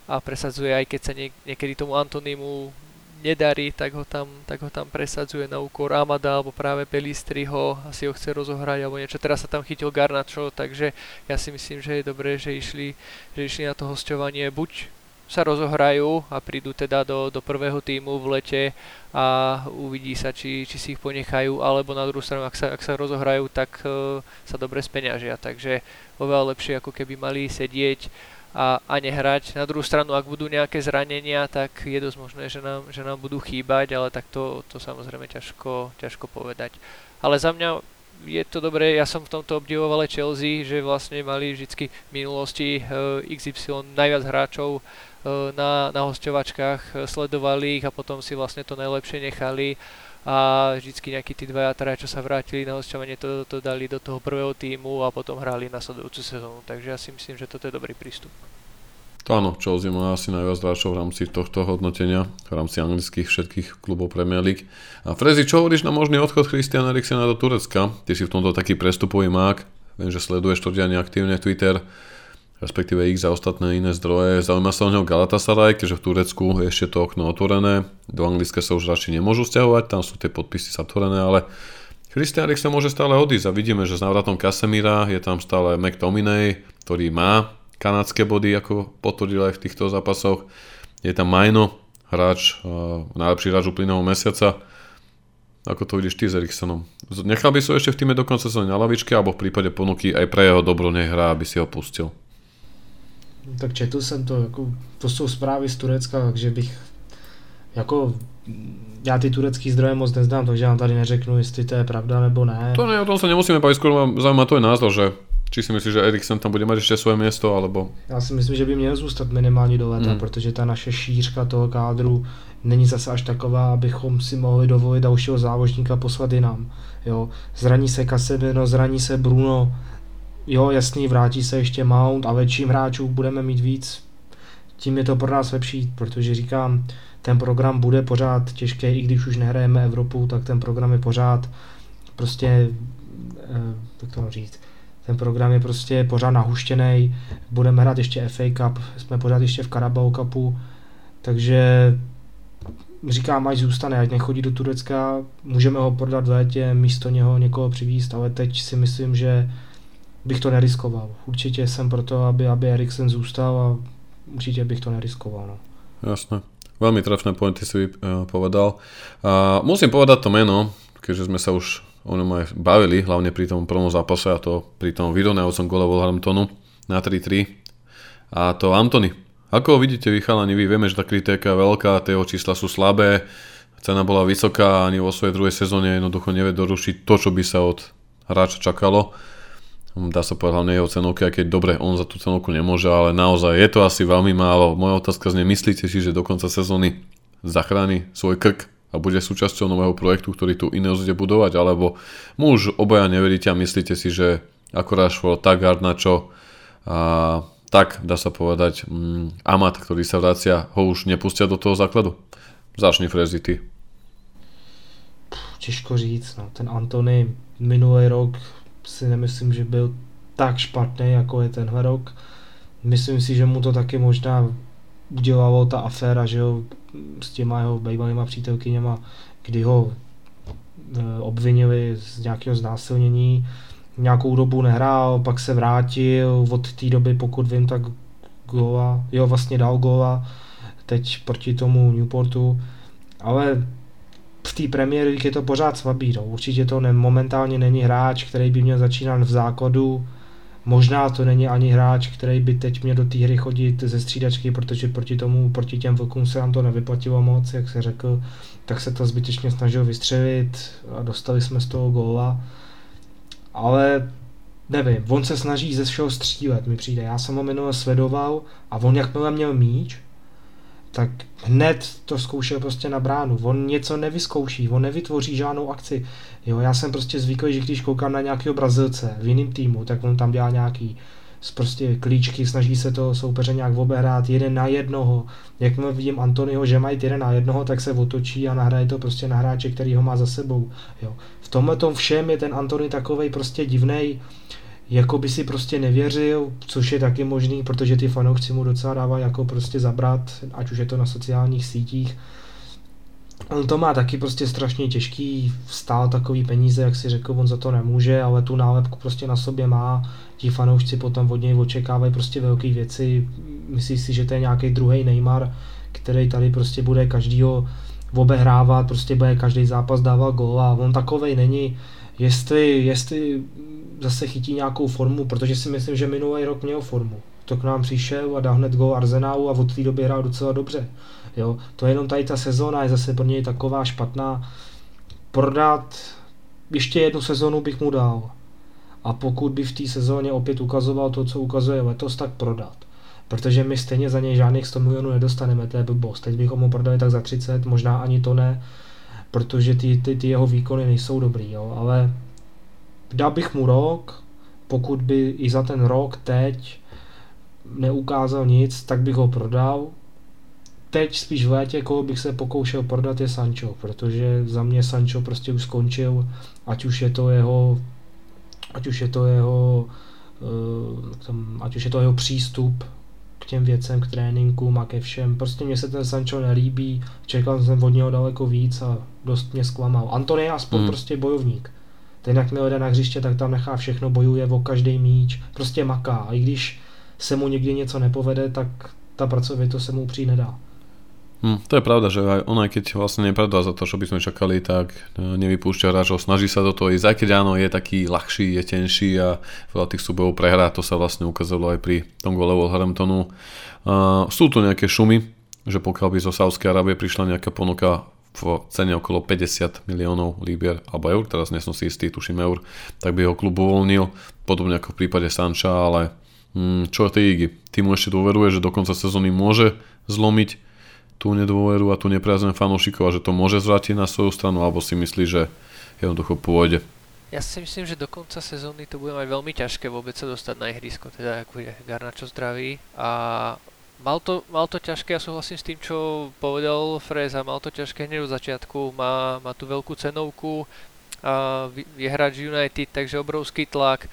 Speaker 2: a presadzuje aj keď sa niek- niekedy tomu Antonimu nedarí, tak ho tam, tak ho tam presadzuje na úkor Amada alebo práve Pelistriho, asi ho chce rozohrať alebo niečo. Teraz sa tam chytil Garnačo, takže ja si myslím, že je dobré, že išli, že išli na to hostovanie buď sa rozohrajú a prídu teda do, do prvého týmu v lete a uvidí sa, či, či si ich ponechajú, alebo na druhú stranu, ak sa, ak sa rozohrajú, tak uh, sa dobre speňažia. Takže oveľa lepšie, ako keby mali sedieť a, a nehrať. Na druhú stranu, ak budú nejaké zranenia, tak je dosť možné, že nám, že nám budú chýbať, ale tak to, to samozrejme ťažko, ťažko povedať. Ale za mňa je to dobré, ja som v tomto obdivoval aj Chelsea, že vlastne mali vždy v minulosti uh, XY najviac hráčov na, na hostovačkách, uh, sledovali ich a potom si vlastne to najlepšie nechali a vždycky nejakí tí dvaja traja, čo sa vrátili na hostovanie, to, to dali do toho prvého týmu a potom hrali na sledujúcu sezónu. Takže ja si myslím, že toto je dobrý prístup.
Speaker 1: To áno, Chelsea má asi najviac hráčov v rámci tohto hodnotenia, v rámci anglických všetkých klubov Premier League. A Frezi, čo hovoríš na možný odchod Christiana Eriksena do Turecka? Ty si v tomto taký prestupový mák, viem, že sleduješ to aktívne Twitter, respektíve ich za ostatné iné zdroje. Zaujíma sa o neho Galatasaray, keďže v Turecku je ešte to okno otvorené. Do Anglicka sa už radšej nemôžu stiahovať, tam sú tie podpisy zatvorené, ale Christian Eriksen môže stále odísť a vidíme, že s návratom Casemira je tam stále McTominay, ktorý má kanadské body, ako potvrdil aj v týchto zápasoch. Je tam Majno, hráč, uh, najlepší hráč úplného mesiaca. Ako to vidíš ty s Eriksonom? Nechal by som ešte v týme dokonca sezóny na lavičke, alebo v prípade ponuky aj pre jeho dobro nech hrá, aby si ho pustil?
Speaker 3: Tak četl jsem to, jako, to jsou zprávy z Turecka, takže bych jako já ty turecký zdroje moc neznám, takže vám tady neřeknu, jestli to je pravda nebo ne.
Speaker 1: To ne, o tom sa nemusíme baviť, skôr ma zaujíma tvoj názor, že či si myslíš, že Eriksen tam bude mať ešte svoje miesto, alebo...
Speaker 3: Já si myslím, že by měl zůstat minimálně do léta, mm. protože ta naše šířka toho kádru není zase až taková, abychom si mohli dovolit dalšího závožníka poslat jinam. Jo, zraní se Casemiro, zraní se Bruno, jo, jasný, vrátí se ještě Mount a větším hráčů budeme mít víc, tím je to pro nás lepší, protože říkám, ten program bude pořád těžký, i když už nehrajeme Evropu, tak ten program je pořád prostě, eh, jak to říct, ten program je prostě pořád nahuštěný, budeme hrát ještě FA Cup, jsme pořád ještě v Carabao Cupu, takže říkám, ať zůstane, ať nechodí do Turecka, můžeme ho prodat v létě, místo něho někoho přivízt, ale teď si myslím, že bych to neriskoval. Určitě jsem proto, aby, aby Eriksen zůstal a určitě bych to neriskoval. No.
Speaker 1: Jasné. Veľmi trefné pointy si uh, povedal. A musím povedať to meno, keďže sme sa už o ňom aj bavili, hlavne pri tom prvom zápase a to pri tom vyrovnajúcom gole Wolverhamptonu na 3-3. A to Antony. Ako vidíte vy chalani, vy vieme, že tá kritika je veľká, tie jeho čísla sú slabé, cena bola vysoká, ani vo svojej druhej sezóne jednoducho nevie dorušiť to, čo by sa od hráča čakalo dá sa povedať hlavne jeho cenovky, aj keď dobre, on za tú cenovku nemôže, ale naozaj je to asi veľmi málo. Moja otázka znie, myslíte si, že do konca sezóny zachráni svoj krk a bude súčasťou nového projektu, ktorý tu iné bude budovať, alebo mu už obaja neveríte a myslíte si, že ako Rashford, tak Garnačo a tak, dá sa povedať, mm, Amat, ktorý sa vracia, ho už nepustia do toho základu? Začni Frezi, ty.
Speaker 3: Těžko říct, no. ten Antony minulý rok si nemyslím, že byl tak špatný, jako je tenhle rok. Myslím si, že mu to taky možná udělalo ta aféra, že jo, s těma jeho bývalýma přítelkyněma, kdy ho e, obvinili z nějakého znásilnění. Nějakou dobu nehrál, pak se vrátil, od té doby, pokud vím, tak góla, jo, vlastně dal góla, teď proti tomu Newportu, ale v té Premier League je to pořád slabý. No. Určitě to ne, momentálně není hráč, který by měl začínat v základu. Možná to není ani hráč, který by teď měl do té hry chodit ze střídačky, protože proti tomu, proti těm vlkům se nám to nevyplatilo moc, jak se řekl, tak se to zbytečně snažil vystřelit a dostali jsme z toho góla. Ale nevím, on se snaží ze všeho střílet, mi přijde. Já jsem ho minule sledoval a on jakmile měl míč, tak hned to zkoušel prostě na bránu. On něco nevyzkouší, on nevytvoří žádnou akci. Jo, já jsem prostě zvyklý, že když koukám na nějakého Brazilce v jiném týmu, tak on tam dělá nějaký prostě klíčky, snaží se to soupeře nějak obehrát jeden na jednoho. Jakmile vidím Antonyho, že mají jeden na jednoho, tak se otočí a nahraje to prostě na hráče, který ho má za sebou. Jo. V tomhle tom všem je ten Antony takovej prostě divnej, jako by si prostě nevěřil, což je taky možný, protože ty fanoušci mu docela dávají jako prostě zabrat, ať už je to na sociálních sítích. On to má taky prostě strašně těžký, stál takový peníze, jak si řekl, on za to nemůže, ale tu nálepku prostě na sobě má, ti fanoušci potom od něj očekávají prostě velké věci, myslí si, že to je nějaký druhý Neymar, který tady prostě bude každýho obehrávat, prostě bude každý zápas dávat gól a on takovej není. Jestli, jestli zase chytí nějakou formu, protože si myslím, že minulý rok měl formu. To k nám přišel a dal hned gól Arsenálu a od té doby hrál docela dobře. Jo, to je jenom tady ta sezóna je zase pro něj taková špatná. Prodat ještě jednu sezonu bych mu dal. A pokud by v té sezóně opět ukazoval to, co ukazuje letos, tak prodat. Protože my stejně za něj žádných 100 milionů nedostaneme, to je blbost. Teď bychom ho prodali tak za 30, možná ani to ne, protože ty, ty, ty jeho výkony nejsou dobrý, jo. ale dal bych mu rok, pokud by i za ten rok teď neukázal nic, tak bych ho prodal. Teď spíš v létě, koho bych se pokoušel prodat, je Sancho, protože za mě Sancho prostě už skončil, ať už je to jeho, ať už je to jeho, uh, ať už je to jeho přístup k těm věcem, k tréninkům a ke všem. Prostě mně se ten Sancho nelíbí, čekal jsem od něho daleko víc a dost mě zklamal. Antony je aspoň mm. prostě bojovník. Ten jak mi jde na hřiště, tak tam nechá všechno, bojuje o každý míč, prostě maká. A i když se mu někdy něco nepovede, tak ta pracovitost se mu přijde nedá.
Speaker 1: Hm, to je pravda, že aj on aj keď vlastne nepredá za to, čo by sme čakali, tak e, nevypúšťa hráčov, snaží sa do toho ísť, aj keď áno, je taký ľahší, je tenší a veľa tých súbojov prehrá, to sa vlastne ukázalo aj pri tom gole Wolverhamptonu. Uh, sú tu nejaké šumy, že pokiaľ by zo Sávskej Arábie prišla nejaká ponuka v cene okolo 50 miliónov libier alebo eur, teraz nie som si istý, tuším eur, tak by ho klub uvoľnil, podobne ako v prípade Sanča, ale hm, čo ty Igi, ty mu ešte dôveruje, že do konca sezóny môže zlomiť tú nedôveru a tú nepriazeň fanúšikov a že to môže zvrátiť na svoju stranu, alebo si myslí, že jednoducho pôjde?
Speaker 2: Ja si myslím, že do konca sezóny to bude mať veľmi ťažké vôbec sa dostať na ihrisko, teda ako je Garnačo zdravý a mal to, mal to ťažké, ja súhlasím s tým, čo povedal Freza, mal to ťažké hneď od začiatku, má, má tú veľkú cenovku, a je hráč United, takže obrovský tlak,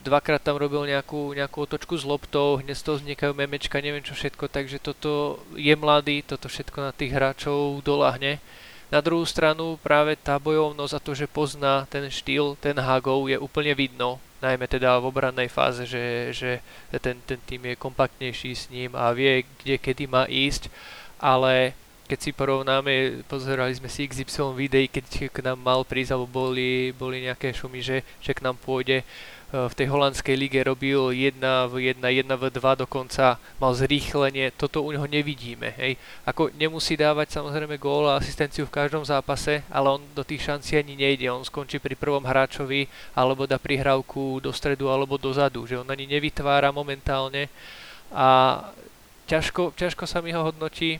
Speaker 2: dvakrát tam robil nejakú, nejakú otočku s loptou, hneď z toho vznikajú memečka, neviem čo všetko, takže toto je mladý, toto všetko na tých hráčov dolahne. Na druhú stranu práve tá bojovnosť a to, že pozná ten štýl, ten Hagov je úplne vidno, najmä teda v obrannej fáze, že, že ten, ten tým je kompaktnejší s ním a vie, kde kedy má ísť, ale keď si porovnáme, pozerali sme si XY videí, keď k nám mal prísť, alebo boli, boli nejaké šumy, že, že k nám pôjde, v tej holandskej lige robil 1 v 1, 1 v 2 dokonca, mal zrýchlenie, toto u neho nevidíme. Hej. Ako nemusí dávať samozrejme gól a asistenciu v každom zápase, ale on do tých šancí ani nejde, on skončí pri prvom hráčovi alebo dá prihrávku do stredu alebo dozadu, že on ani nevytvára momentálne a ťažko, ťažko sa mi ho hodnotí,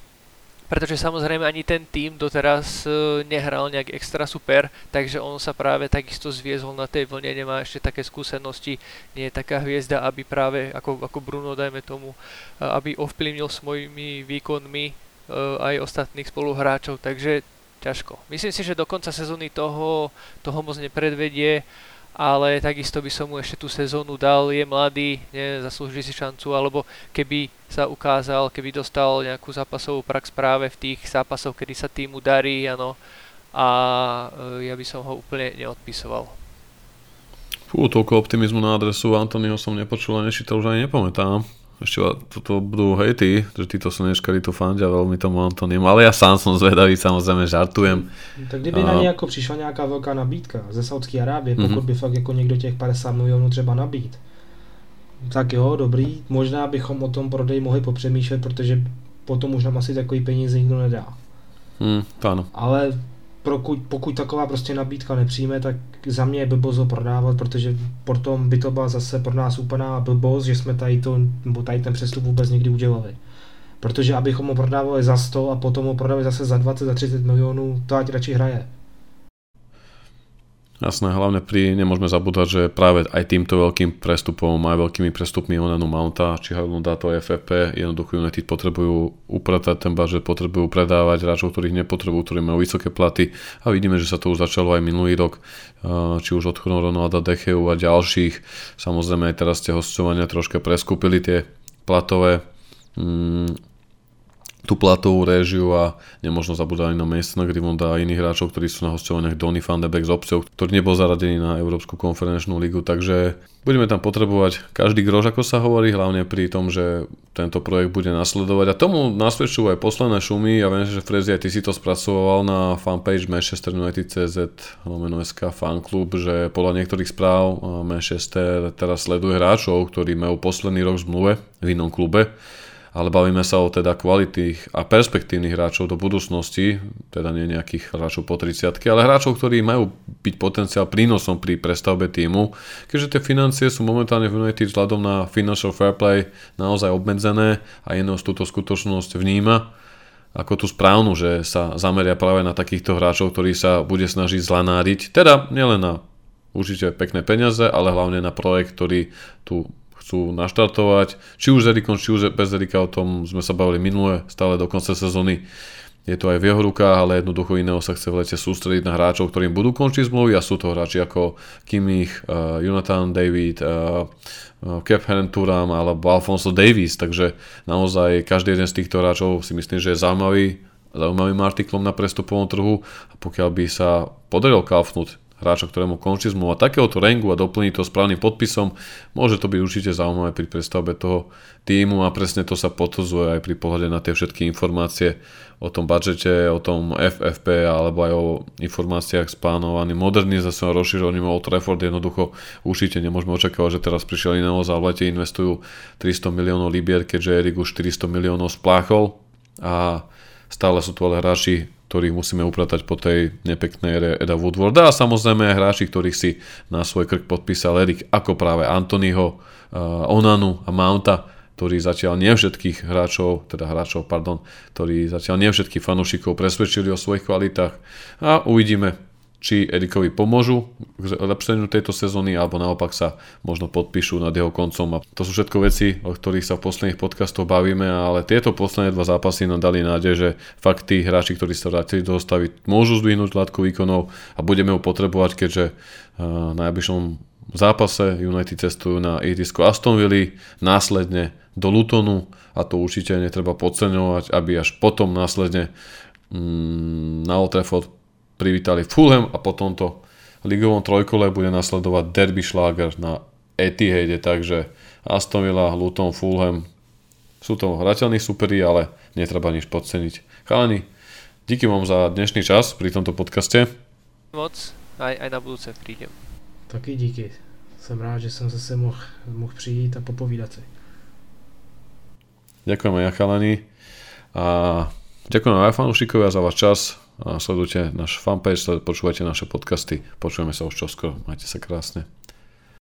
Speaker 2: pretože samozrejme ani ten tým doteraz e, nehral nejak extra super, takže on sa práve takisto zviezol na tej vlne, nemá ešte také skúsenosti, nie je taká hviezda, aby práve ako, ako Bruno, dajme tomu, e, aby ovplyvnil svojimi výkonmi e, aj ostatných spoluhráčov, takže ťažko. Myslím si, že do konca sezóny toho, toho moc nepredvedie, ale takisto by som mu ešte tú sezónu dal, je mladý, zaslúži si šancu, alebo keby sa ukázal, keby dostal nejakú zápasovú prax práve v tých zápasoch, kedy sa týmu darí, ano, a e, ja by som ho úplne neodpisoval.
Speaker 1: Fú, toľko optimizmu na adresu Antonyho som nepočul a nečítal, už ani nepamätám. Ešte toto budú hejty, že títo slnečkári tu fandia veľmi tomu Antonim, ale ja sám som zvedavý, samozrejme žartujem.
Speaker 3: Tak kdyby a... na ně jako přišla nějaká velká nabídka ze Saudské Arábie, pokud mm-hmm. by fakt jako někdo těch 50 milionů třeba nabít, tak jo, dobrý, možná bychom o tom prodeji mohli popřemýšlet, protože potom už nám asi takový peníze nikdo nedá.
Speaker 1: Hmm, to ano.
Speaker 3: Ale pokud, pokud taková prostě nabídka nepřijme, tak za mě je blbost ho prodávat, protože potom by to byla zase pro nás úplná blbost, že jsme tady, to, nebo tady ten přestup vůbec někdy udělali. Protože abychom ho prodávali za 100 a potom ho prodali zase za 20, za 30 milionů, to ať radši hraje.
Speaker 1: Jasné, hlavne pri, nemôžeme zabúdať, že práve aj týmto veľkým prestupom, aj veľkými prestupmi Onenu Mounta, či Harlunda to FFP, jednoducho United potrebujú upratať ten že potrebujú predávať hráčov, ktorých nepotrebujú, ktorí majú vysoké platy a vidíme, že sa to už začalo aj minulý rok, či už odchodom Ronalda Decheu a ďalších. Samozrejme aj teraz tie hostovania troška preskúpili tie platové mm, tú platovú réžiu a nemôžno zabúdať ani na Masona Grimonda a iných hráčov, ktorí sú na hostovaniach Donny van de Beek z obcov, ktorý nebol zaradený na Európsku konferenčnú ligu, takže budeme tam potrebovať každý grož, ako sa hovorí, hlavne pri tom, že tento projekt bude nasledovať. A tomu nasvedčujú aj posledné šumy. Ja viem, že Frezi, aj ty si to spracoval na fanpage Manchester United CZ lomeno SK fanklub, že podľa niektorých správ Manchester teraz sleduje hráčov, ktorí majú posledný rok v zmluve v inom klube ale bavíme sa o teda kvalitých a perspektívnych hráčov do budúcnosti, teda nie nejakých hráčov po 30 ale hráčov, ktorí majú byť potenciál prínosom pri prestavbe týmu, keďže tie financie sú momentálne v United vzhľadom na financial fair play naozaj obmedzené a z túto skutočnosť vníma ako tú správnu, že sa zameria práve na takýchto hráčov, ktorí sa bude snažiť zlanáriť, teda nielen na určite pekné peniaze, ale hlavne na projekt, ktorý tu chcú naštartovať, či už s Erikom, či už bez Erika, o tom sme sa bavili minule, stále do konca sezóny. Je to aj v jeho rukách, ale jednoducho iného sa chce v lete sústrediť na hráčov, ktorým budú končiť zmluvy a sú to hráči ako Kimmich, uh, Jonathan David, uh, uh, Cap Turam alebo Alfonso Davis, takže naozaj každý jeden z týchto hráčov si myslím, že je zaujímavý, zaujímavým artiklom na prestupovom trhu. A pokiaľ by sa podaril kalfnúť hráča, ktorému končí zmluva takéhoto rangu a doplní to správnym podpisom, môže to byť určite zaujímavé pri predstavbe toho týmu a presne to sa potvrdzuje aj pri pohľade na tie všetky informácie o tom budžete, o tom FFP alebo aj o informáciách s plánovaným modernizáciou a rozšírením Old Trafford. Jednoducho určite nemôžeme očakávať, že teraz prišiel Ineos a v lete investujú 300 miliónov libier, keďže Erik už 400 miliónov spláchol a stále sú tu ale hráči ktorých musíme upratať po tej nepeknej ére Eda Woodwarda a samozrejme aj hráči, ktorých si na svoj krk podpísal Erik, ako práve Antonyho, uh, Onanu a Mounta, ktorí zatiaľ nie všetkých hráčov, teda hráčov, pardon, ktorí zatiaľ nie všetkých fanúšikov presvedčili o svojich kvalitách. A uvidíme, či Erikovi pomôžu k lepšeniu tejto sezóny, alebo naopak sa možno podpíšu nad jeho koncom. A to sú všetko veci, o ktorých sa v posledných podcastoch bavíme, ale tieto posledné dva zápasy nám dali nádej, že fakt tí hráči, ktorí sa vrátili do ostavy, môžu zdvihnúť látku výkonov a budeme ho potrebovať, keďže uh, najbližšom zápase United cestujú na ihrisko Aston Villa, následne do Lutonu a to určite netreba podceňovať, aby až potom následne mm, na Old Trafford privítali Fulham a po tomto ligovom trojkole bude nasledovať derby šláger na Etihade, takže Aston Villa, Luton, Fulham sú to hrateľní superi, ale netreba nič podceniť. Chalani, díky vám za dnešný čas pri tomto podcaste.
Speaker 2: Moc, aj, aj na budúce prídem.
Speaker 3: Taky díky. Jsem rád, že jsem zase mohl, mohl přijít a popovídat si.
Speaker 1: Ďakujem aj ja, chalani. A ďakujem aj fanúšikovia za váš čas sledujte náš fanpage, počúvajte naše podcasty, počujeme sa už čoskoro, majte sa krásne.